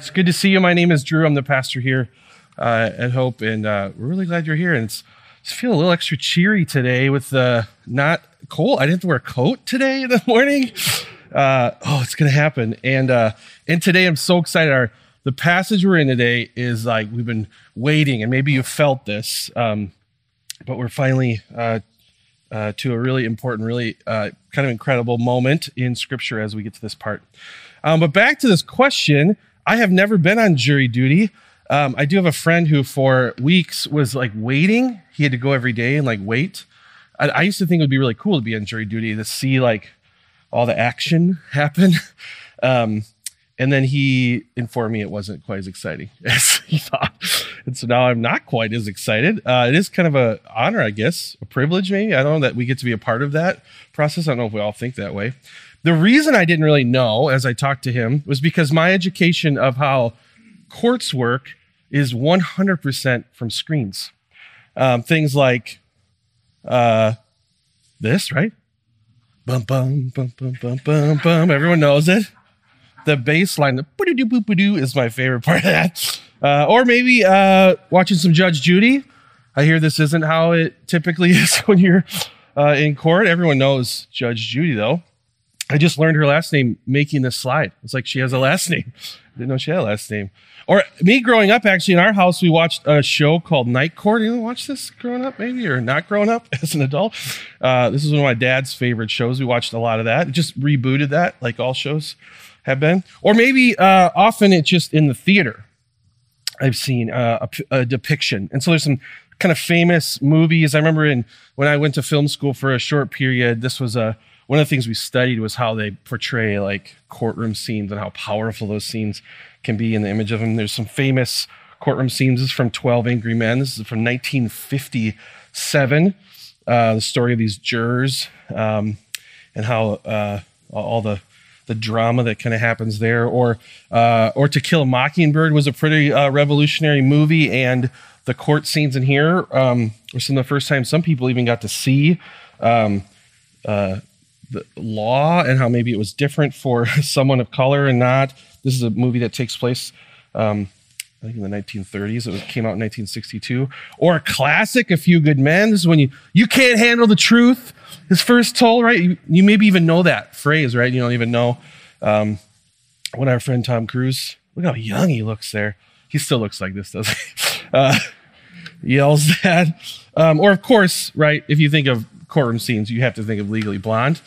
It's good to see you. My name is Drew. I'm the pastor here uh, at Hope, and uh, we're really glad you're here. And it's just feel a little extra cheery today with the not cold. I didn't wear a coat today in the morning. Uh, oh, it's gonna happen. And uh, and today I'm so excited. Our the passage we're in today is like we've been waiting, and maybe you felt this, um, but we're finally uh, uh, to a really important, really uh, kind of incredible moment in Scripture as we get to this part. Um, but back to this question I have never been on jury duty. Um, I do have a friend who, for weeks, was like waiting. He had to go every day and like wait. I, I used to think it would be really cool to be on jury duty to see like all the action happen. Um, and then he informed me it wasn't quite as exciting as he thought. And so now I'm not quite as excited. Uh, it is kind of a honor, I guess, a privilege maybe. I don't know that we get to be a part of that process. I don't know if we all think that way. The reason I didn't really know as I talked to him was because my education of how courts work is 100% from screens. Um, things like uh, this, right? Bum, bum, bum, bum, bum, bum, bum. Everyone knows it. The bass line, the boo doo boo doo, is my favorite part of that. Uh, or maybe uh, watching some Judge Judy. I hear this isn't how it typically is when you're uh, in court. Everyone knows Judge Judy, though. I just learned her last name making this slide. It's like she has a last name. I didn't know she had a last name. Or me growing up, actually, in our house, we watched a show called Night Court. You watch this growing up, maybe, or not growing up as an adult? Uh, this is one of my dad's favorite shows. We watched a lot of that. It just rebooted that, like all shows have been. Or maybe uh, often it's just in the theater. I've seen uh, a, a depiction. And so there's some kind of famous movies. I remember in when I went to film school for a short period, this was a one of the things we studied was how they portray like courtroom scenes and how powerful those scenes can be in the image of them. There's some famous courtroom scenes. This is from 12 Angry Men. This is from 1957. Uh, the story of these jurors um, and how uh, all the the drama that kind of happens there, or uh, or To Kill a Mockingbird was a pretty uh, revolutionary movie, and the court scenes in here um, were some of the first time some people even got to see um, uh, the law and how maybe it was different for someone of color and not. This is a movie that takes place, um, I think, in the 1930s. It came out in 1962. Or a classic, A Few Good Men. This is when you you can't handle the truth. His first told, right? You, you maybe even know that phrase, right? You don't even know. Um, when our friend Tom Cruise, look how young he looks there. He still looks like this, doesn't he? Uh, yells that. Um, or, of course, right, if you think of courtroom scenes, you have to think of Legally Blonde.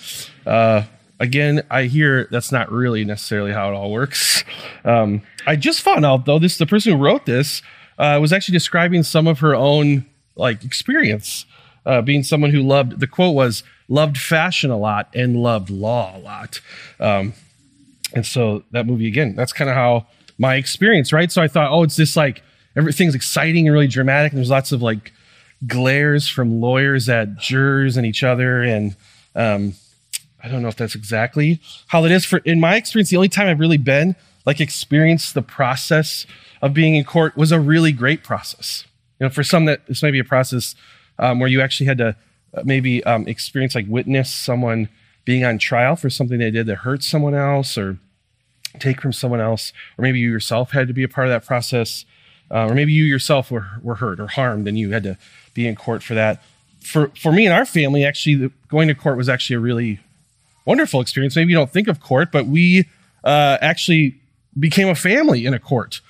Uh, again, I hear that's not really necessarily how it all works. Um, I just found out though, this the person who wrote this uh, was actually describing some of her own like experience, uh, being someone who loved. The quote was loved fashion a lot and loved law a lot. Um, and so that movie again, that's kind of how my experience, right? So I thought, oh, it's this like everything's exciting and really dramatic, and there's lots of like glares from lawyers at jurors and each other. And um, I don't know if that's exactly how it is. For in my experience, the only time I've really been like experienced the process of being in court was a really great process. You know, for some that this may be a process um, where you actually had to uh, maybe um, experience like witness someone being on trial for something they did that hurt someone else or take from someone else, or maybe you yourself had to be a part of that process, uh, or maybe you yourself were, were hurt or harmed and you had to be in court for that. For for me and our family, actually, going to court was actually a really wonderful experience. Maybe you don't think of court, but we uh, actually became a family in a court,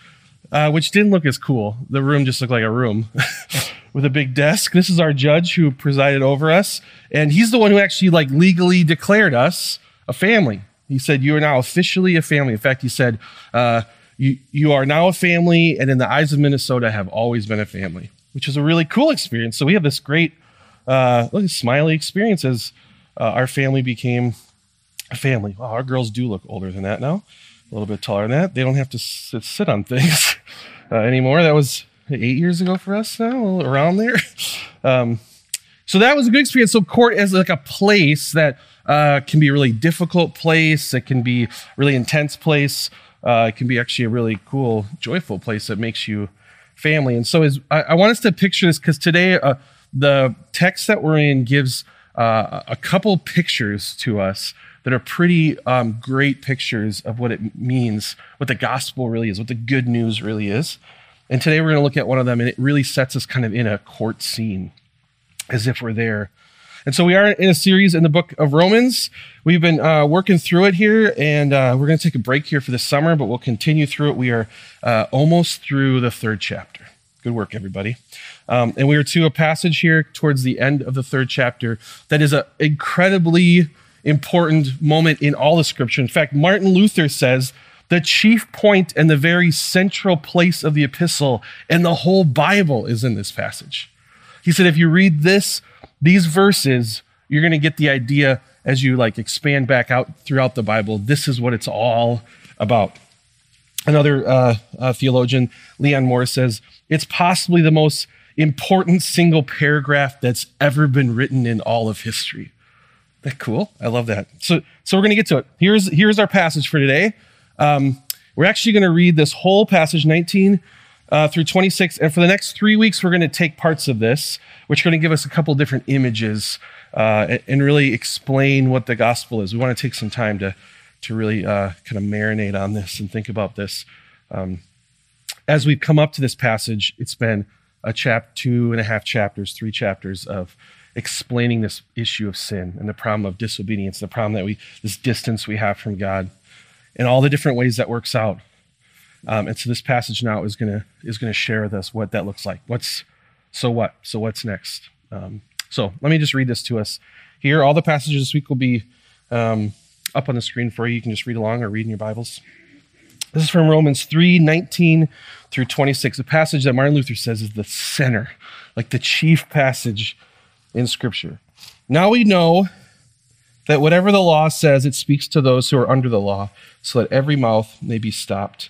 uh, which didn't look as cool. The room just looked like a room with a big desk. This is our judge who presided over us, and he's the one who actually like legally declared us a family. He said, "You are now officially a family." In fact, he said, uh, "You you are now a family, and in the eyes of Minnesota, have always been a family." Which was a really cool experience. So we have this great, uh, smiley experience as uh, our family became a family. Wow, our girls do look older than that now, a little bit taller than that. They don't have to sit, sit on things uh, anymore. That was eight years ago for us now, around there. Um, so that was a good experience. So court is like a place that uh, can be a really difficult place. It can be a really intense place. Uh, it can be actually a really cool, joyful place that makes you family. And so, as I, I want us to picture this because today uh, the text that we're in gives uh, a couple pictures to us that are pretty um, great pictures of what it means, what the gospel really is, what the good news really is. And today we're going to look at one of them, and it really sets us kind of in a court scene as if we're there. And so we are in a series in the book of Romans. We've been uh, working through it here, and uh, we're going to take a break here for the summer, but we'll continue through it. We are uh, almost through the third chapter. Good work, everybody. Um, and we are to a passage here towards the end of the third chapter that is an incredibly important moment in all the scripture. In fact, Martin Luther says the chief point and the very central place of the epistle and the whole Bible is in this passage. He said, if you read this, these verses, you're going to get the idea as you like expand back out throughout the Bible. This is what it's all about. Another uh, uh, theologian, Leon Morris, says it's possibly the most important single paragraph that's ever been written in all of history. That cool? I love that. So, so we're going to get to it. Here's here's our passage for today. Um, we're actually going to read this whole passage, 19 uh, through 26. And for the next three weeks, we're going to take parts of this, which are going to give us a couple different images uh, and, really explain what the gospel is. We want to take some time to, to really uh, kind of marinate on this and think about this. Um, as we've come up to this passage, it's been a chap, two and a half chapters, three chapters of explaining this issue of sin and the problem of disobedience, the problem that we, this distance we have from God, and all the different ways that works out. Um, and so this passage now is gonna is gonna share with us what that looks like. What's so what? So what's next? Um, so let me just read this to us here. All the passages this week will be um, up on the screen for you. You can just read along or read in your Bibles. This is from Romans 3 19 through 26, a passage that Martin Luther says is the center, like the chief passage in Scripture. Now we know that whatever the law says, it speaks to those who are under the law, so that every mouth may be stopped,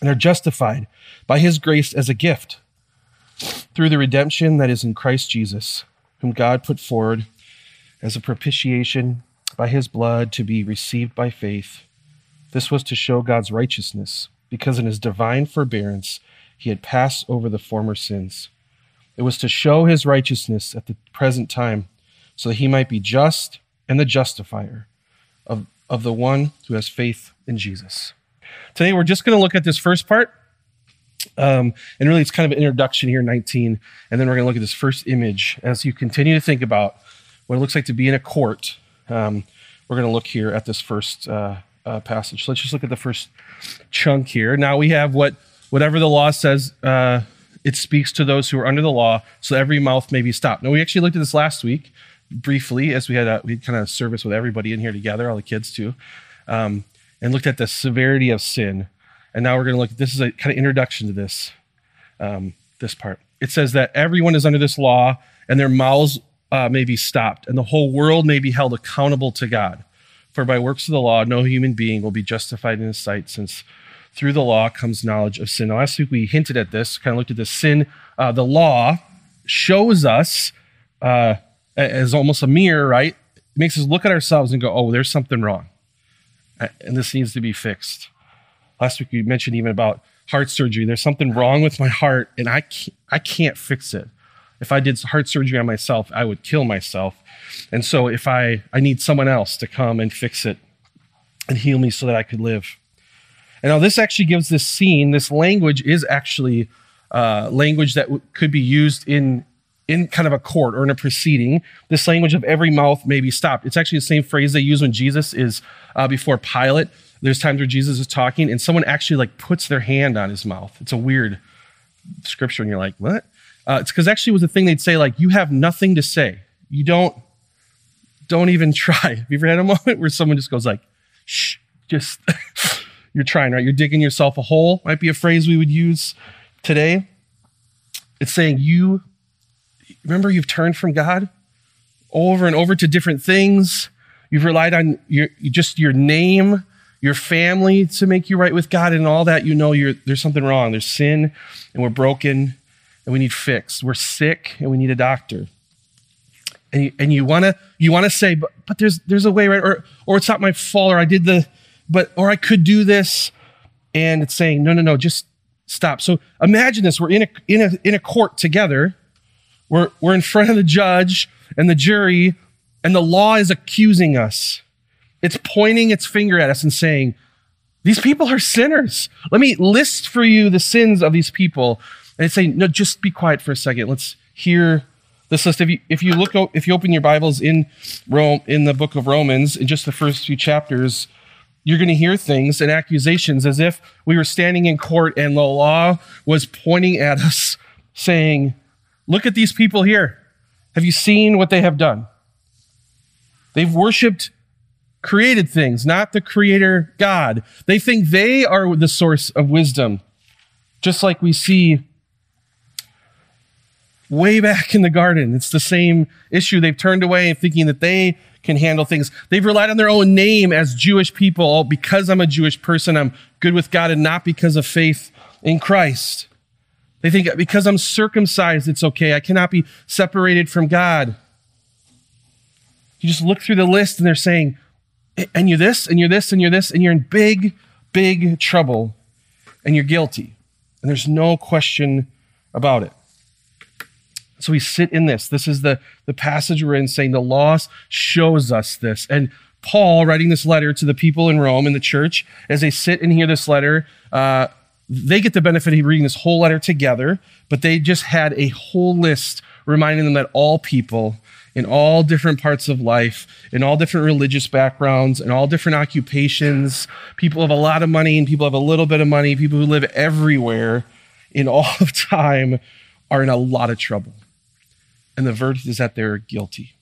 and are justified by his grace as a gift through the redemption that is in Christ Jesus, whom God put forward as a propitiation by his blood to be received by faith this was to show God's righteousness, because in his divine forbearance he had passed over the former sins. It was to show his righteousness at the present time, so that he might be just and the justifier of, of the one who has faith in Jesus. Today we're just going to look at this first part. Um, and really, it's kind of an introduction here, 19. And then we're going to look at this first image as you continue to think about what it looks like to be in a court. Um, we're going to look here at this first uh, uh, passage. So let's just look at the first chunk here. Now we have what whatever the law says. Uh, it speaks to those who are under the law, so every mouth may be stopped. Now we actually looked at this last week briefly as we had a, we had kind of service with everybody in here together, all the kids too, um, and looked at the severity of sin. And now we're going to look. This is a kind of introduction to this um, this part. It says that everyone is under this law, and their mouths uh, may be stopped, and the whole world may be held accountable to God. For by works of the law, no human being will be justified in his sight, since through the law comes knowledge of sin. Now, last week we hinted at this, kind of looked at this sin. Uh, the law shows us uh, as almost a mirror, right? It makes us look at ourselves and go, oh, there's something wrong. And this needs to be fixed. Last week we mentioned even about heart surgery. There's something wrong with my heart, and I can't, I can't fix it. If I did heart surgery on myself, I would kill myself. And so if I, I need someone else to come and fix it and heal me so that I could live. And now this actually gives this scene, this language is actually uh, language that w- could be used in, in kind of a court or in a proceeding. This language of every mouth may be stopped. It's actually the same phrase they use when Jesus is uh, before Pilate. There's times where Jesus is talking and someone actually like puts their hand on his mouth. It's a weird scripture and you're like, what? Uh, it's because actually it was a thing they'd say like, you have nothing to say. You don't don't even try. Have you ever had a moment where someone just goes like, shh, just, you're trying, right? You're digging yourself a hole, might be a phrase we would use today. It's saying you, remember you've turned from God over and over to different things. You've relied on your, just your name, your family to make you right with God, and all that, you know there's something wrong. There's sin, and we're broken, and we need fixed. We're sick, and we need a doctor. And you, and you wanna you wanna say, but but there's there's a way, right? Or or it's not my fault, or I did the, but or I could do this, and it's saying, no, no, no, just stop. So imagine this: we're in a in a in a court together. We're we're in front of the judge and the jury, and the law is accusing us. It's pointing its finger at us and saying, These people are sinners. Let me list for you the sins of these people. And it's saying, No, just be quiet for a second. Let's hear this list. If you, if you look, if you open your Bibles in Rome, in the book of Romans, in just the first few chapters, you're going to hear things and accusations as if we were standing in court and the law was pointing at us, saying, Look at these people here. Have you seen what they have done? They've worshiped created things, not the creator God. They think they are the source of wisdom, just like we see way back in the garden. It's the same issue. They've turned away thinking that they can handle things. They've relied on their own name as Jewish people. Because I'm a Jewish person, I'm good with God and not because of faith in Christ. They think because I'm circumcised, it's okay. I cannot be separated from God. You just look through the list and they're saying, and you're this, and you're this, and you're this, and you're in big, big trouble, and you're guilty. And there's no question about it. So we sit in this. This is the, the passage we're in saying the law shows us this. And Paul, writing this letter to the people in Rome in the church, as they sit and hear this letter, uh, they get the benefit of reading this whole letter together, but they just had a whole list reminding them that all people in all different parts of life, in all different religious backgrounds, in all different occupations. People have a lot of money and people have a little bit of money. People who live everywhere in all of time are in a lot of trouble. And the verdict is that they're guilty.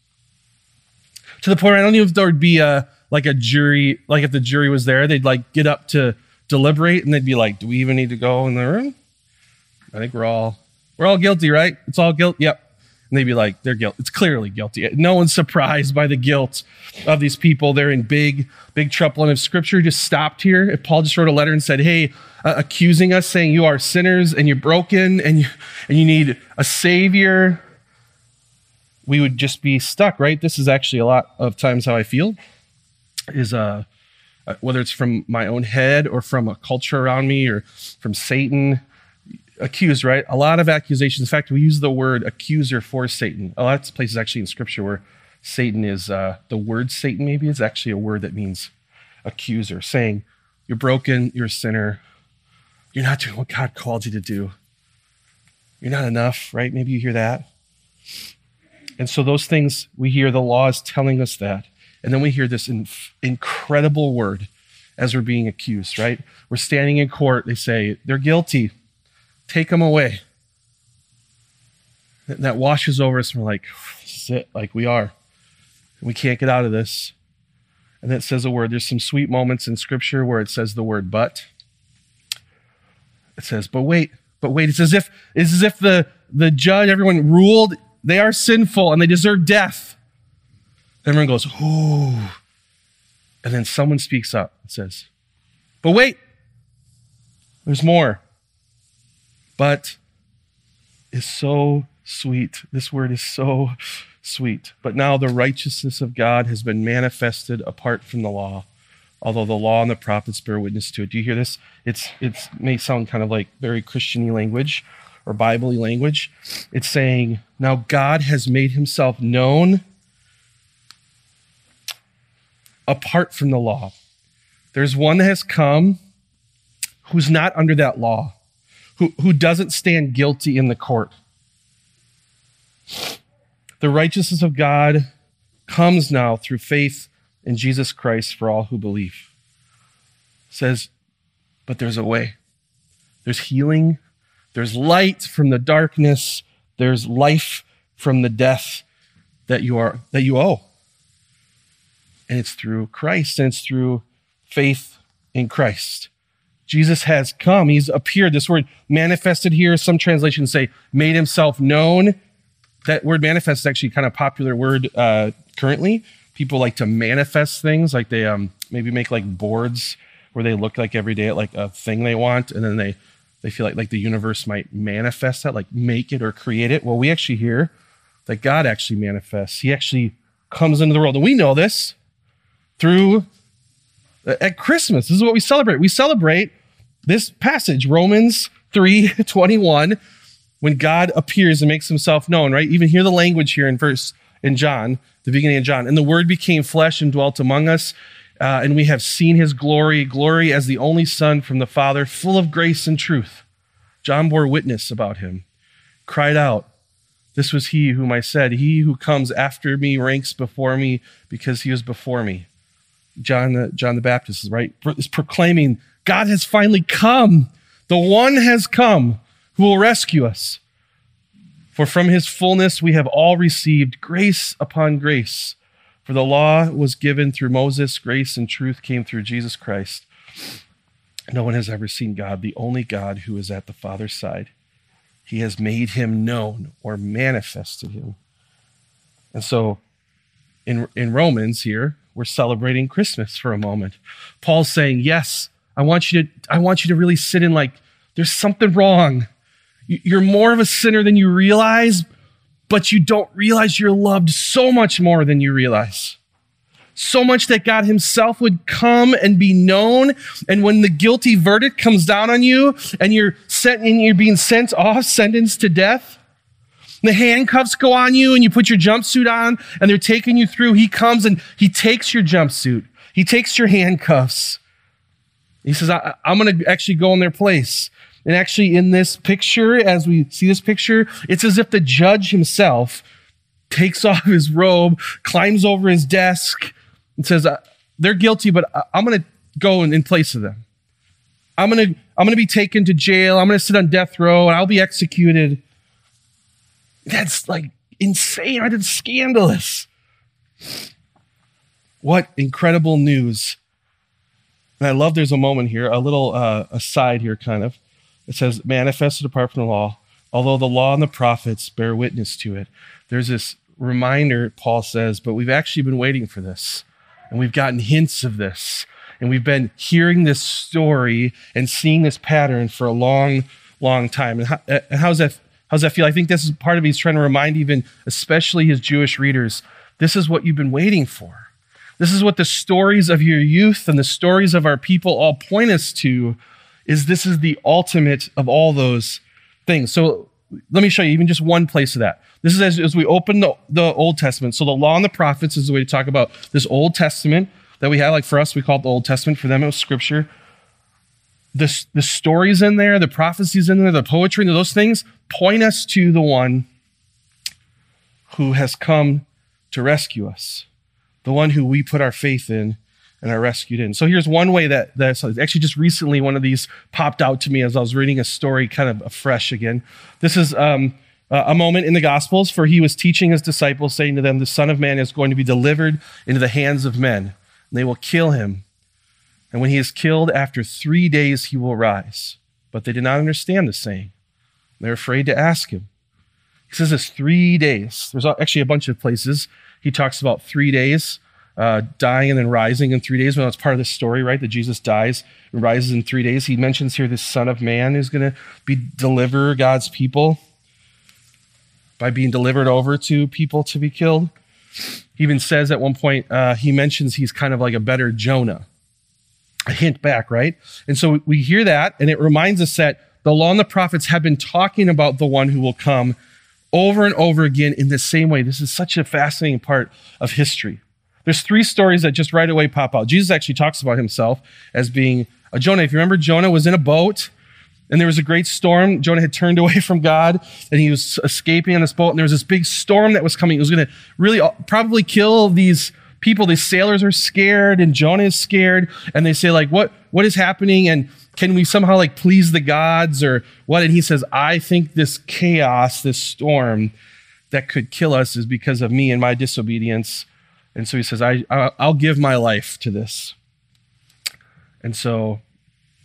To the point where I don't know if there would be a like a jury, like if the jury was there, they'd like get up to deliberate and they'd be like, Do we even need to go in the room? I think we're all we're all guilty, right? It's all guilt. Yep. And they'd be like, they're guilty. It's clearly guilty. No one's surprised by the guilt of these people. They're in big, big trouble. And if scripture just stopped here, if Paul just wrote a letter and said, hey, uh, accusing us, saying you are sinners and you're broken and you, and you need a savior, we would just be stuck, right? This is actually a lot of times how I feel is, uh, uh whether it's from my own head or from a culture around me or from Satan accused, right? A lot of accusations. In fact, we use the word accuser for Satan. A lot of places actually in Scripture where Satan is uh, the word Satan. Maybe is actually a word that means accuser, saying you're broken, you're a sinner, you're not doing what God called you to do. You're not enough, right? Maybe you hear that. And so those things we hear the law is telling us that, and then we hear this inf- incredible word as we're being accused, right? We're standing in court. They say they're guilty. Take them away. That washes over us, and we're like, sit like we are. We can't get out of this. And then it says a word. There's some sweet moments in Scripture where it says the word but. It says, but wait, but wait. It's as if it's as if the, the judge, everyone ruled, they are sinful and they deserve death. Everyone goes, ooh. And then someone speaks up and says, but wait, there's more but is so sweet. This word is so sweet. But now the righteousness of God has been manifested apart from the law, although the law and the prophets bear witness to it. Do you hear this? It's it may sound kind of like very Christiany language or Bible language. It's saying, now God has made himself known apart from the law. There's one that has come who's not under that law who, who doesn't stand guilty in the court. The righteousness of God comes now through faith in Jesus Christ for all who believe. It says, but there's a way. There's healing, there's light from the darkness, there's life from the death that you are that you owe. And it's through Christ and it's through faith in Christ. Jesus has come. He's appeared. This word manifested here, some translations say made himself known. That word manifest is actually kind of popular word uh, currently. People like to manifest things, like they um, maybe make like boards where they look like every day at like a thing they want, and then they they feel like like the universe might manifest that, like make it or create it. Well, we actually hear that God actually manifests. He actually comes into the world, and we know this through at Christmas. This is what we celebrate. We celebrate this passage, Romans 3 21, when God appears and makes himself known, right? Even hear the language here in verse in John, the beginning of John. And the word became flesh and dwelt among us. Uh, and we have seen his glory, glory as the only Son from the Father, full of grace and truth. John bore witness about him, cried out, This was he whom I said, He who comes after me ranks before me because he was before me. John the, John the Baptist is right is proclaiming God has finally come. The one has come who will rescue us. For from his fullness we have all received grace upon grace. For the law was given through Moses, grace and truth came through Jesus Christ. No one has ever seen God, the only God who is at the Father's side. He has made him known or manifested him. And so in, in Romans here, we're celebrating Christmas for a moment. Paul's saying, Yes, I want you to, I want you to really sit in like, there's something wrong. You're more of a sinner than you realize, but you don't realize you're loved so much more than you realize. So much that God Himself would come and be known. And when the guilty verdict comes down on you and you're sent and you're being sent off, sentenced to death, the handcuffs go on you and you put your jumpsuit on and they're taking you through. He comes and he takes your jumpsuit. He takes your handcuffs. He says, I, am going to actually go in their place. And actually, in this picture, as we see this picture, it's as if the judge himself takes off his robe, climbs over his desk, and says, uh, They're guilty, but I'm going to go in, in place of them. I'm going to I'm going to be taken to jail. I'm going to sit on death row and I'll be executed. That's like insane, right? It's scandalous. What incredible news. And I love there's a moment here, a little uh, aside here, kind of. It says, manifested apart from the law, although the law and the prophets bear witness to it. There's this reminder, Paul says, but we've actually been waiting for this. And we've gotten hints of this. And we've been hearing this story and seeing this pattern for a long, long time. And, how, and how's that How's that feel? I think this is part of he's trying to remind even, especially his Jewish readers, this is what you've been waiting for. This is what the stories of your youth and the stories of our people all point us to, is this is the ultimate of all those things. So let me show you even just one place of that. This is as, as we open the, the Old Testament. So the law and the prophets is the way to talk about this Old Testament that we have. Like for us, we call it the Old Testament. For them, it was scripture the, the stories in there, the prophecies in there, the poetry, those things point us to the one who has come to rescue us, the one who we put our faith in and are rescued in. So here's one way that that's actually just recently one of these popped out to me as I was reading a story kind of afresh again. This is um, a moment in the Gospels for he was teaching his disciples, saying to them, The Son of Man is going to be delivered into the hands of men, and they will kill him and when he is killed, after three days he will rise. But they did not understand the saying. They're afraid to ask him. He says this three days. There's actually a bunch of places he talks about three days, uh, dying and then rising in three days. Well, that's part of the story, right? That Jesus dies and rises in three days. He mentions here the Son of Man is going to be deliver God's people by being delivered over to people to be killed. He even says at one point, uh, he mentions he's kind of like a better Jonah a hint back, right? And so we hear that, and it reminds us that the law and the prophets have been talking about the one who will come over and over again in the same way. This is such a fascinating part of history. There's three stories that just right away pop out. Jesus actually talks about himself as being a Jonah. If you remember, Jonah was in a boat and there was a great storm. Jonah had turned away from God and he was escaping on this boat. And there was this big storm that was coming. It was going to really uh, probably kill these people, these sailors are scared and Jonah is scared and they say like, what, what is happening? And can we somehow like please the gods or what? And he says, I think this chaos, this storm that could kill us is because of me and my disobedience. And so he says, I, I'll give my life to this. And so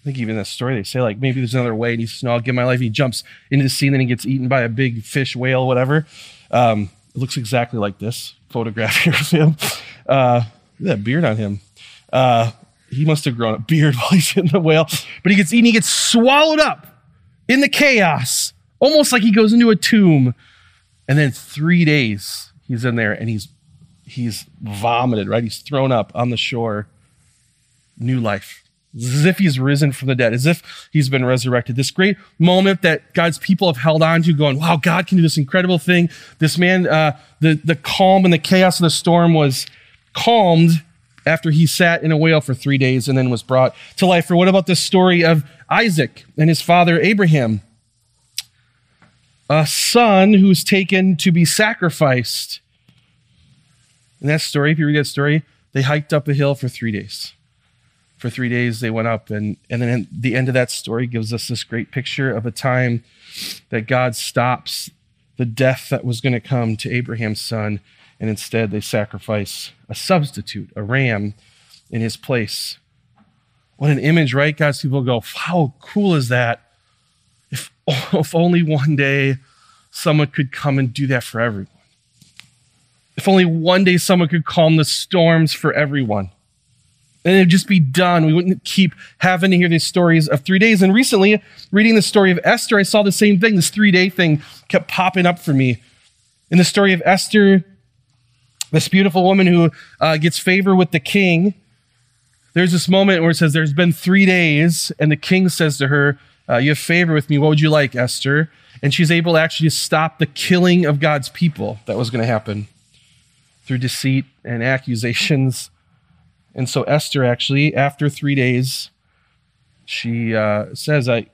I think even in that story, they say like maybe there's another way. And he says, No, I'll give my life. He jumps into the sea, and then he gets eaten by a big fish, whale, whatever. Um, it looks exactly like this photograph here of him. Uh, that beard on him. Uh, he must have grown a beard while he's in the whale, but he gets eaten, he gets swallowed up in the chaos, almost like he goes into a tomb. And then three days he's in there and he's he's vomited, right? He's thrown up on the shore. New life. As if he's risen from the dead, as if he's been resurrected. This great moment that God's people have held on to, going, wow, God can do this incredible thing. This man, uh, the, the calm and the chaos of the storm was calmed after he sat in a whale for three days and then was brought to life. Or what about the story of Isaac and his father Abraham? A son who's taken to be sacrificed. In that story, if you read that story, they hiked up a hill for three days. For three days, they went up, and, and then the end of that story gives us this great picture of a time that God stops the death that was going to come to Abraham's son and instead they sacrifice a substitute, a ram, in his place. What an image, right? God's people go, how cool is that? If, if only one day someone could come and do that for everyone. If only one day someone could calm the storms for everyone. And it'd just be done. We wouldn't keep having to hear these stories of three days. And recently, reading the story of Esther, I saw the same thing. This three day thing kept popping up for me. In the story of Esther, this beautiful woman who uh, gets favor with the king. There's this moment where it says, There's been three days, and the king says to her, uh, You have favor with me. What would you like, Esther? And she's able to actually stop the killing of God's people that was going to happen through deceit and accusations. And so, Esther actually, after three days, she uh, says, I,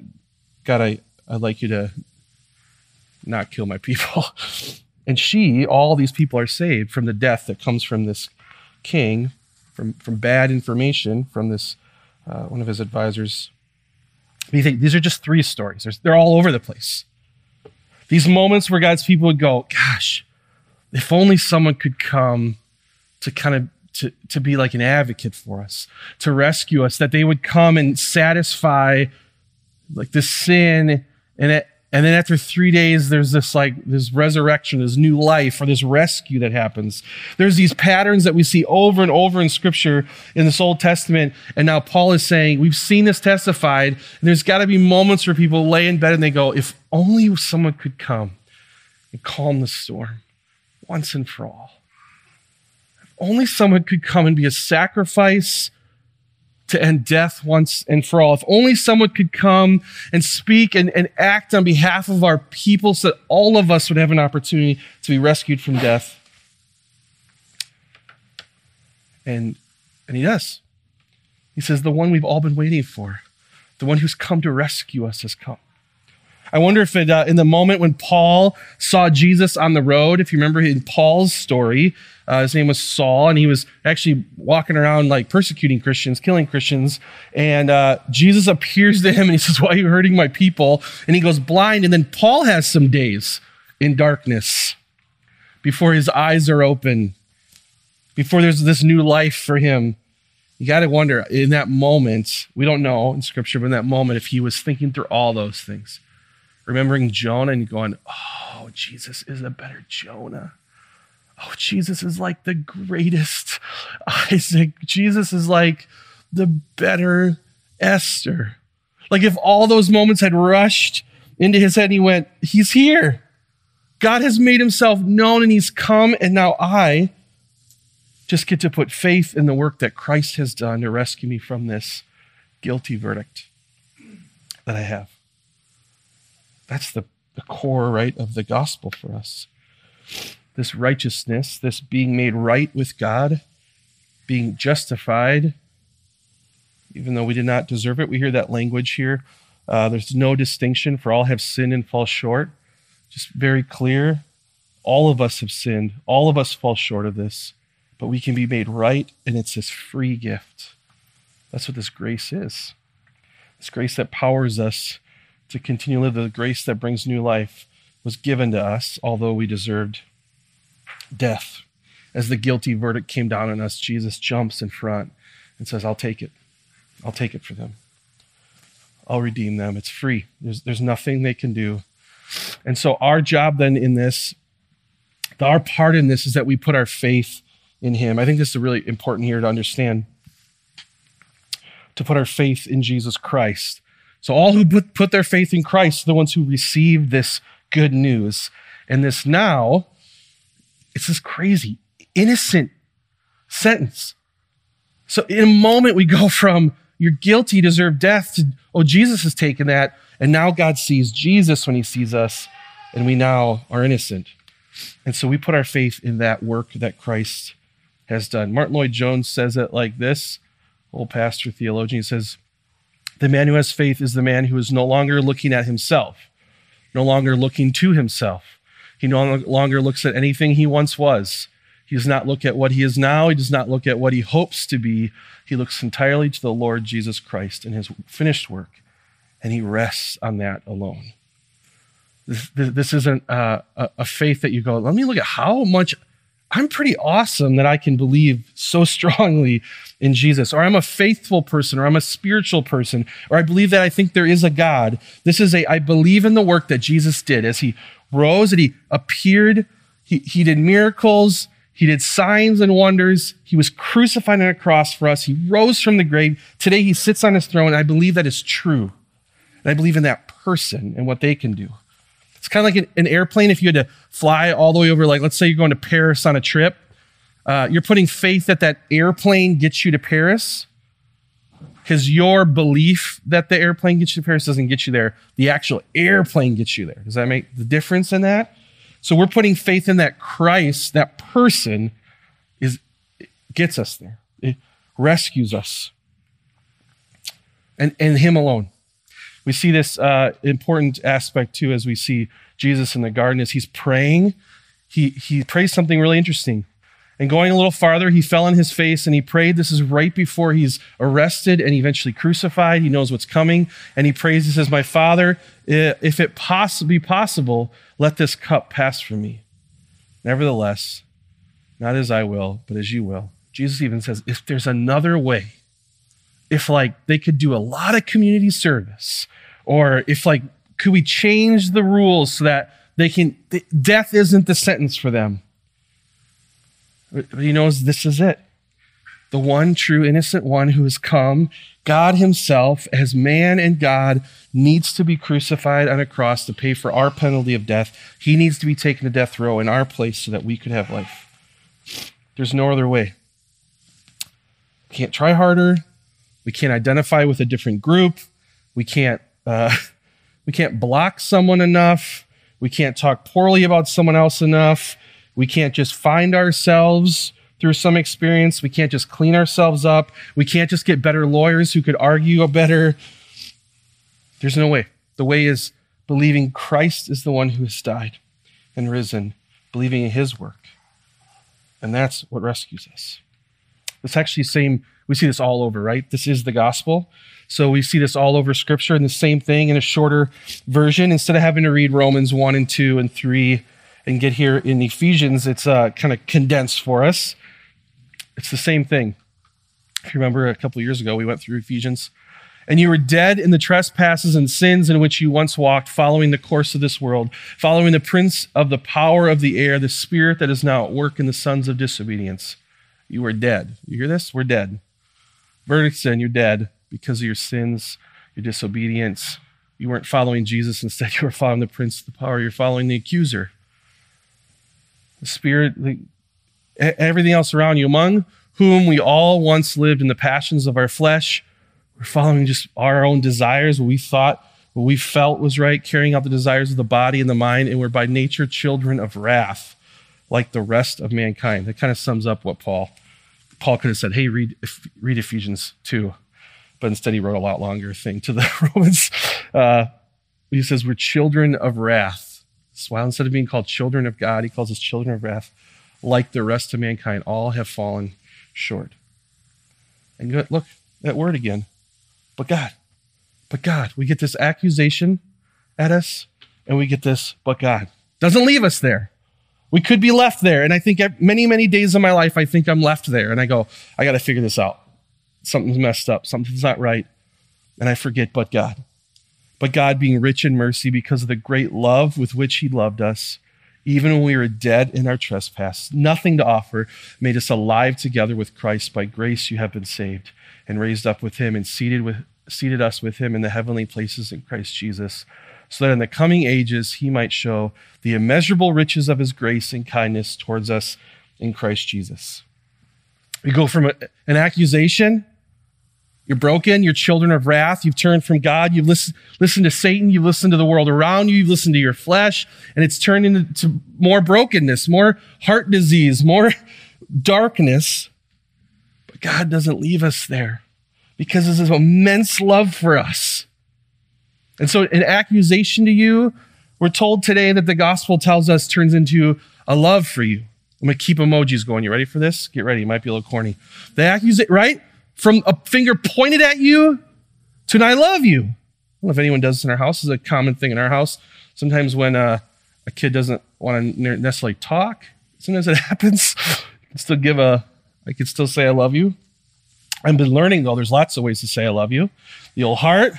God, I, I'd like you to not kill my people. And she, all these people are saved from the death that comes from this king, from, from bad information from this uh, one of his advisors. You think these are just three stories. There's, they're all over the place. These moments where God's people would go, gosh, if only someone could come to kind of to, to be like an advocate for us, to rescue us, that they would come and satisfy like the sin and it, and then after three days, there's this like this resurrection, this new life, or this rescue that happens. There's these patterns that we see over and over in Scripture in this Old Testament. And now Paul is saying, we've seen this testified. And there's got to be moments where people lay in bed and they go, if only someone could come and calm the storm once and for all. If only someone could come and be a sacrifice to end death once and for all. If only someone could come and speak and, and act on behalf of our people so that all of us would have an opportunity to be rescued from death. And, and he does. He says, The one we've all been waiting for, the one who's come to rescue us has come. I wonder if it, uh, in the moment when Paul saw Jesus on the road, if you remember in Paul's story, uh, his name was Saul, and he was actually walking around like persecuting Christians, killing Christians. And uh, Jesus appears to him and he says, Why are you hurting my people? And he goes blind. And then Paul has some days in darkness before his eyes are open, before there's this new life for him. You got to wonder in that moment, we don't know in scripture, but in that moment, if he was thinking through all those things, remembering Jonah and going, Oh, Jesus is a better Jonah oh, Jesus is like the greatest Isaac. Jesus is like the better Esther. Like if all those moments had rushed into his head and he went, He's here. God has made himself known and he's come, and now I just get to put faith in the work that Christ has done to rescue me from this guilty verdict that I have. That's the, the core, right, of the gospel for us this righteousness, this being made right with God, being justified, even though we did not deserve it. We hear that language here. Uh, there's no distinction, for all have sinned and fall short. Just very clear. All of us have sinned. All of us fall short of this, but we can be made right, and it's this free gift. That's what this grace is. This grace that powers us to continue to live, the grace that brings new life was given to us, although we deserved death. As the guilty verdict came down on us, Jesus jumps in front and says, I'll take it. I'll take it for them. I'll redeem them. It's free. There's, there's nothing they can do. And so, our job then in this, our part in this is that we put our faith in Him. I think this is really important here to understand. to put our faith in Jesus Christ. So all who put, put their faith in Christ are the ones who received this good news. And this now, it's this crazy, innocent sentence. So in a moment, we go from you're guilty, deserve death to, oh, Jesus has taken that. And now God sees Jesus when he sees us, and we now are innocent. And so we put our faith in that work that Christ has done. Martyn Lloyd-Jones says it like this old pastor theologian. He says, The man who has faith is the man who is no longer looking at himself, no longer looking to himself. He no longer looks at anything he once was. He does not look at what he is now. He does not look at what he hopes to be. He looks entirely to the Lord Jesus Christ and his finished work, and he rests on that alone. This, this isn't uh, a, a faith that you go, let me look at how much I'm pretty awesome that I can believe so strongly in Jesus, or I'm a faithful person, or I'm a spiritual person, or I believe that I think there is a God. This is a, I believe in the work that Jesus did as he rose and he appeared, he, he did miracles, he did signs and wonders. He was crucified on a cross for us. He rose from the grave. Today he sits on his throne. I believe that is true. And I believe in that person and what they can do. It's kind of like an, an airplane. If you had to fly all the way over, like let's say you're going to Paris on a trip, uh, you're putting faith that that airplane gets you to Paris because your belief that the airplane gets you to Paris doesn't get you there. The actual airplane gets you there. Does that make the difference in that? So we're putting faith in that Christ, that person, is gets us there. It rescues us. And, and him alone. We see this uh, important aspect too as we see Jesus in the garden as he's praying. He, he prays something really interesting. And going a little farther, he fell on his face and he prayed. This is right before he's arrested and eventually crucified. He knows what's coming. And he prays, he says, My Father, if it poss- be possible, let this cup pass from me. Nevertheless, not as I will, but as you will. Jesus even says, if there's another way, if like they could do a lot of community service, or if like, could we change the rules so that they can, death isn't the sentence for them he knows this is it. The one true innocent one who has come, God Himself, as man and God, needs to be crucified on a cross to pay for our penalty of death. He needs to be taken to death row in our place so that we could have life. There's no other way. Can't try harder. We can't identify with a different group. We can't, uh, we can't block someone enough. We can't talk poorly about someone else enough. We can't just find ourselves through some experience. We can't just clean ourselves up. We can't just get better lawyers who could argue a better. There's no way. The way is believing Christ is the one who has died and risen, believing in his work. And that's what rescues us. It's actually the same, we see this all over, right? This is the gospel. So we see this all over scripture and the same thing in a shorter version. Instead of having to read Romans 1 and 2 and 3 and get here in Ephesians, it's uh, kind of condensed for us. It's the same thing. If you remember a couple years ago, we went through Ephesians. And you were dead in the trespasses and sins in which you once walked, following the course of this world, following the prince of the power of the air, the spirit that is now at work in the sons of disobedience. You were dead. You hear this? We're dead. Verdict sin, you're dead because of your sins, your disobedience. You weren't following Jesus. Instead, you were following the prince of the power. You're following the accuser the Spirit, the, everything else around you, among whom we all once lived in the passions of our flesh. We're following just our own desires, what we thought, what we felt was right, carrying out the desires of the body and the mind, and we're by nature children of wrath, like the rest of mankind. That kind of sums up what Paul. Paul could have said, "Hey, read read Ephesians 2. but instead he wrote a lot longer thing to the Romans. Uh, he says we're children of wrath that's why instead of being called children of God, he calls us children of wrath. Like the rest of mankind, all have fallen short. And look, that word again. But God, but God, we get this accusation at us, and we get this, but God. Doesn't leave us there. We could be left there. And I think many, many days of my life, I think I'm left there. And I go, I got to figure this out. Something's messed up. Something's not right. And I forget, but God. But God, being rich in mercy because of the great love with which He loved us, even when we were dead in our trespass, nothing to offer, made us alive together with Christ. By grace you have been saved, and raised up with him, and seated, with, seated us with him in the heavenly places in Christ Jesus, so that in the coming ages he might show the immeasurable riches of his grace and kindness towards us in Christ Jesus. We go from a, an accusation you're broken. You're children of wrath. You've turned from God. You've listened, listened to Satan. You've listened to the world around you. You've listened to your flesh. And it's turned into more brokenness, more heart disease, more darkness. But God doesn't leave us there because of his immense love for us. And so, an accusation to you, we're told today that the gospel tells us turns into a love for you. I'm going to keep emojis going. You ready for this? Get ready. It might be a little corny. The accusation, right? from a finger pointed at you to an I love you. I don't know if anyone does this in our house. It's a common thing in our house. Sometimes when uh, a kid doesn't want to necessarily talk, sometimes it happens. I can still give a, I can still say I love you. I've been learning though, there's lots of ways to say I love you. The old heart,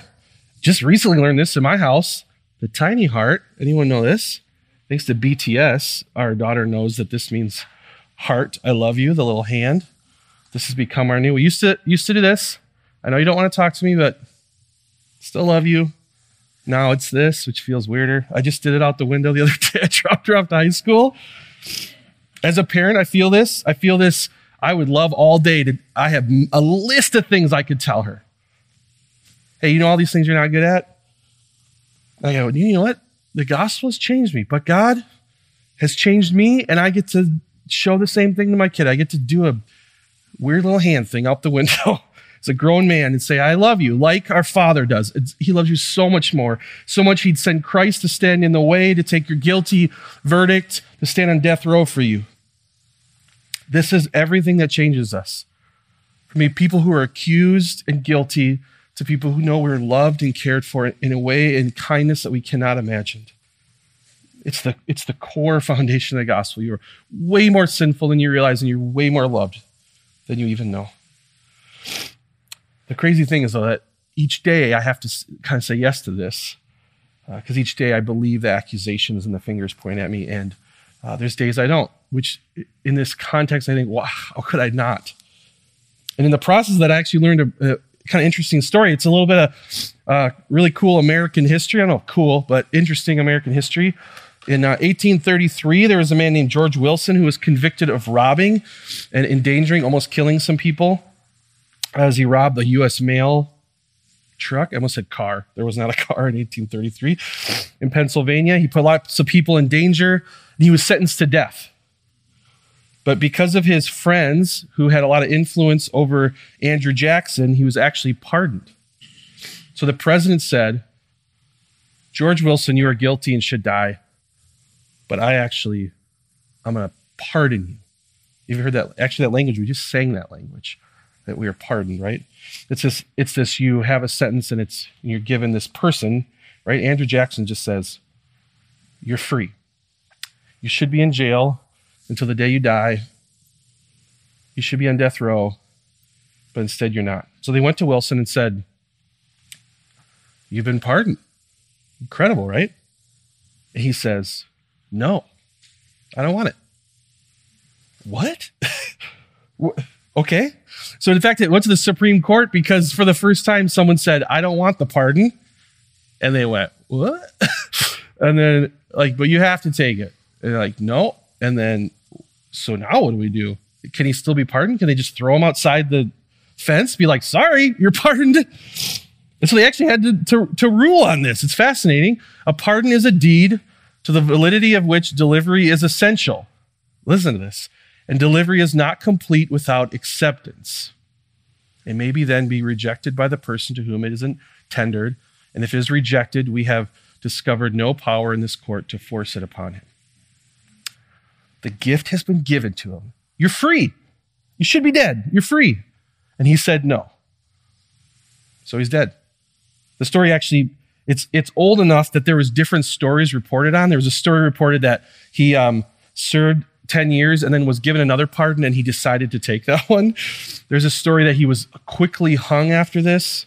just recently learned this in my house. The tiny heart, anyone know this? Thanks to BTS, our daughter knows that this means heart, I love you, the little hand. This has become our new. We used to used to do this. I know you don't want to talk to me, but still love you. Now it's this, which feels weirder. I just did it out the window the other day. I dropped her off to high school. As a parent, I feel this. I feel this. I would love all day to. I have a list of things I could tell her. Hey, you know all these things you're not good at? I go, you know what? The gospel has changed me, but God has changed me, and I get to show the same thing to my kid. I get to do a weird little hand thing out the window as a grown man and say, I love you, like our Father does. It's, he loves you so much more. So much he'd send Christ to stand in the way, to take your guilty verdict, to stand on death row for you. This is everything that changes us. For me, people who are accused and guilty to people who know we're loved and cared for in a way in kindness that we cannot imagine. It's the, it's the core foundation of the gospel. You're way more sinful than you realize, and you're way more loved than you even know. The crazy thing is, though, that each day I have to kind of say yes to this because uh, each day I believe the accusations and the fingers point at me, and uh, there's days I don't, which in this context, I think, wow, how could I not? And in the process that I actually learned a, a kind of interesting story. It's a little bit of uh, really cool American history. I don't know, cool, but interesting American history. In uh, 1833, there was a man named George Wilson who was convicted of robbing and endangering, almost killing some people as he robbed the U.S. mail truck. I almost said car. There was not a car in 1833 in Pennsylvania. He put lots of people in danger he was sentenced to death. But because of his friends who had a lot of influence over Andrew Jackson, he was actually pardoned. So the president said, George Wilson, you are guilty and should die but I actually, I'm going to pardon you. You've heard that? Actually, that language, we just sang that language, that we are pardoned, right? It's this, it's this, you have a sentence and it's, you're given this person, right? Andrew Jackson just says, you're free. You should be in jail until the day you die. You should be on death row, but instead you're not. So they went to Wilson and said, You've been pardoned. Incredible, right? He says, no, I don't want it. What? okay. So, in fact, it went to the Supreme Court because for the first time, someone said, I don't want the pardon. And they went, What? and then, like, but you have to take it. And they're like, No. And then, so now what do we do? Can he still be pardoned? Can they just throw him outside the fence? Be like, Sorry, you're pardoned. And so they actually had to, to, to rule on this. It's fascinating. A pardon is a deed to the validity of which delivery is essential. Listen to this. And delivery is not complete without acceptance. It may be then be rejected by the person to whom it isn't tendered. And if it is rejected, we have discovered no power in this court to force it upon him. The gift has been given to him. You're free. You should be dead. You're free. And he said no. So he's dead. The story actually it's it's old enough that there was different stories reported on. There was a story reported that he um, served 10 years and then was given another pardon and he decided to take that one. There's a story that he was quickly hung after this.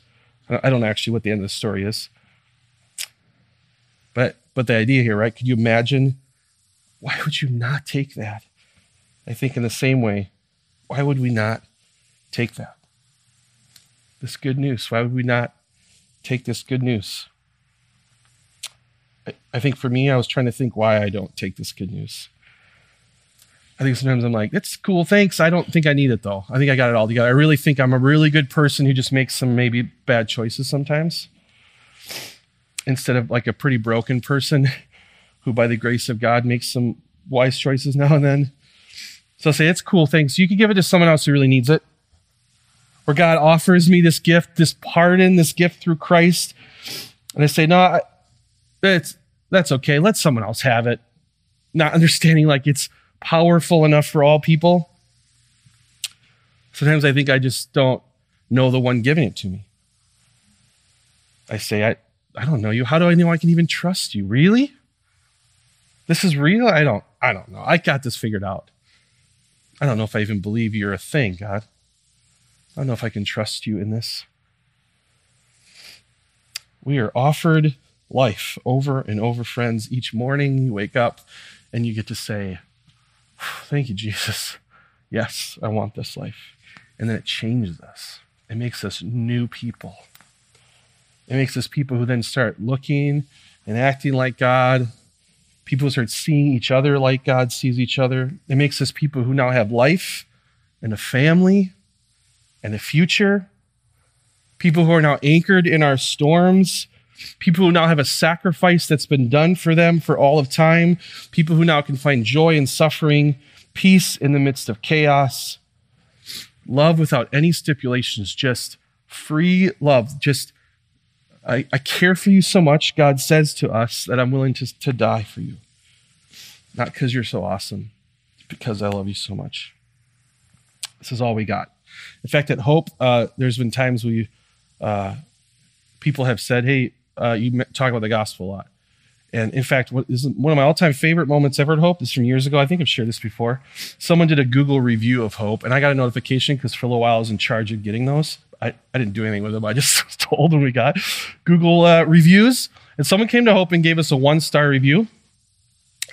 I don't know actually what the end of the story is. But but the idea here, right? Could you imagine Why would you not take that? I think in the same way, why would we not take that? This good news. Why would we not take this good news? I, I think for me, I was trying to think why I don't take this good news. I think sometimes I'm like, that's cool, thanks. I don't think I need it though. I think I got it all together. I really think I'm a really good person who just makes some maybe bad choices sometimes. Instead of like a pretty broken person who, by the grace of God, makes some wise choices now and then. So I say, it's cool, thanks. You can give it to someone else who really needs it. Or God offers me this gift, this pardon, this gift through Christ. And I say, no, it's, that's okay. Let someone else have it. Not understanding like it's powerful enough for all people. Sometimes I think I just don't know the one giving it to me. I say, I, I don't know you. How do I know I can even trust you? Really? This is real? I don't I don't know. I got this figured out. I don't know if I even believe you're a thing, God. I don't know if I can trust you in this. We are offered life over and over, friends. Each morning you wake up and you get to say, Thank you, Jesus. Yes, I want this life. And then it changes us, it makes us new people. It makes us people who then start looking and acting like God, People start seeing each other like God sees each other. It makes us people who now have life and a family and a future. People who are now anchored in our storms. People who now have a sacrifice that's been done for them for all of time. People who now can find joy in suffering, peace in the midst of chaos, love without any stipulations, just free love, just I, I care for you so much, God says to us, that I'm willing to, to die for you. Not because you're so awesome, because I love you so much. This is all we got. In fact, at Hope, uh, there's been times we uh, people have said, "Hey, uh, you talk about the gospel a lot." And in fact, what is one of my all-time favorite moments ever at Hope is from years ago. I think I've shared this before. Someone did a Google review of Hope, and I got a notification because for a little while I was in charge of getting those. I, I didn't do anything with them. I just told them we got Google uh, reviews. And someone came to Hope and gave us a one star review.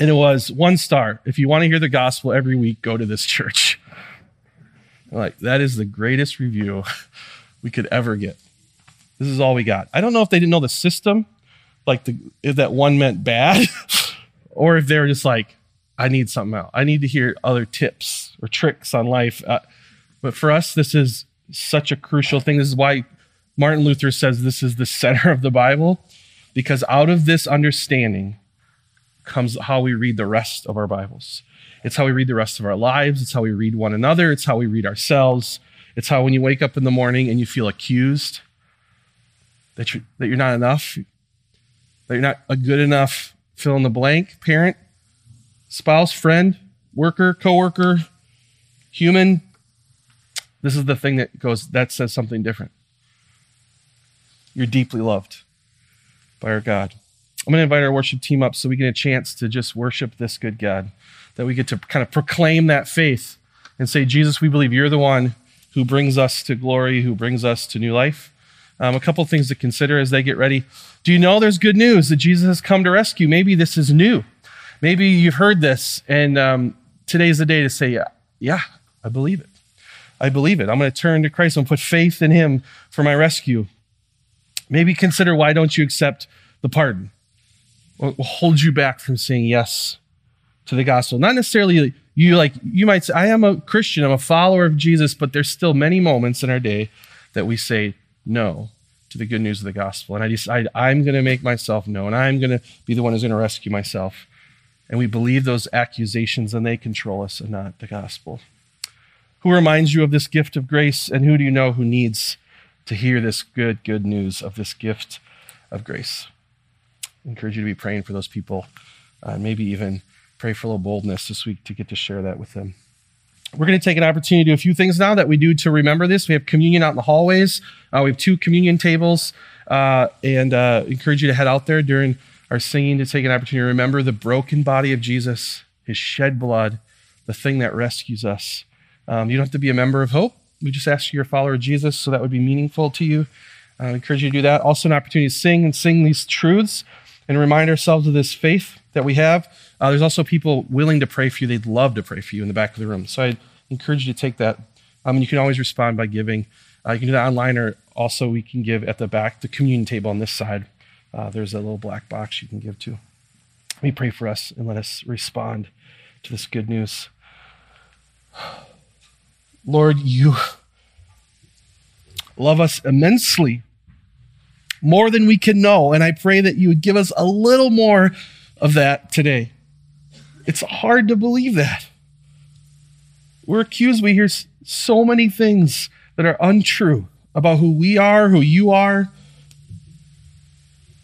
And it was one star. If you want to hear the gospel every week, go to this church. Like, that is the greatest review we could ever get. This is all we got. I don't know if they didn't know the system, like the, if that one meant bad, or if they were just like, I need something else. I need to hear other tips or tricks on life. Uh, but for us, this is such a crucial thing. This is why Martin Luther says this is the center of the Bible, because out of this understanding comes how we read the rest of our Bibles. It's how we read the rest of our lives. It's how we read one another. It's how we read ourselves. It's how when you wake up in the morning and you feel accused that you're, that you're not enough, that you're not a good enough fill in the blank parent, spouse, friend, worker, coworker, human, this is the thing that goes, that says something different. You're deeply loved by our God. I'm going to invite our worship team up so we get a chance to just worship this good God, that we get to kind of proclaim that faith and say, Jesus, we believe you're the one who brings us to glory, who brings us to new life. Um, a couple things to consider as they get ready. Do you know there's good news that Jesus has come to rescue? Maybe this is new. Maybe you've heard this, and um, today's the day to say, yeah, yeah, I believe it. I believe it. I'm going to turn to Christ and put faith in Him for my rescue. Maybe consider why don't you accept the pardon? What will hold you back from saying yes to the gospel? Not necessarily you like you might say, I am a Christian, I'm a follower of Jesus, but there's still many moments in our day that we say no to the good news of the gospel. And I decide I'm going to make myself known. I'm going to be the one who's going to rescue myself. And we believe those accusations and they control us and not the gospel. Who reminds you of this gift of grace? And who do you know who needs to hear this good, good news of this gift of grace? I encourage you to be praying for those people. Uh, maybe even pray for a little boldness this week to get to share that with them. We're going to take an opportunity to do a few things now that we do to remember this. We have communion out in the hallways. Uh, we have two communion tables, uh, and uh, encourage you to head out there during our singing to take an opportunity to remember the broken body of Jesus, his shed blood, the thing that rescues us. Um, you don't have to be a member of Hope. We just ask you're a follower of Jesus, so that would be meaningful to you. I encourage you to do that. Also, an opportunity to sing and sing these truths and remind ourselves of this faith that we have. Uh, there's also people willing to pray for you. They'd love to pray for you in the back of the room. So I encourage you to take that. Um, and you can always respond by giving. Uh, you can do that online, or also we can give at the back, the communion table on this side. Uh, there's a little black box you can give to. Let me pray for us and let us respond to this good news. Lord, you love us immensely, more than we can know. And I pray that you would give us a little more of that today. It's hard to believe that. We're accused, we hear so many things that are untrue about who we are, who you are.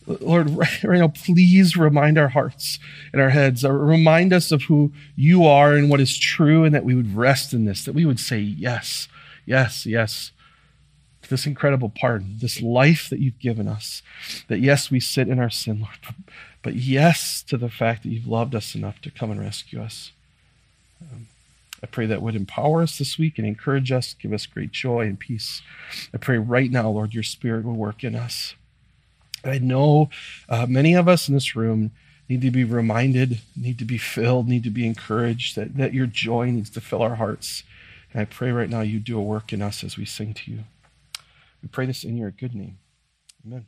Lord, right now, please remind our hearts and our heads, uh, remind us of who you are and what is true, and that we would rest in this, that we would say yes, yes, yes to this incredible pardon, this life that you've given us. That yes, we sit in our sin, Lord, but yes to the fact that you've loved us enough to come and rescue us. Um, I pray that would empower us this week and encourage us, give us great joy and peace. I pray right now, Lord, your spirit will work in us. I know uh, many of us in this room need to be reminded, need to be filled, need to be encouraged, that, that your joy needs to fill our hearts. And I pray right now you do a work in us as we sing to you. We pray this in your good name. Amen.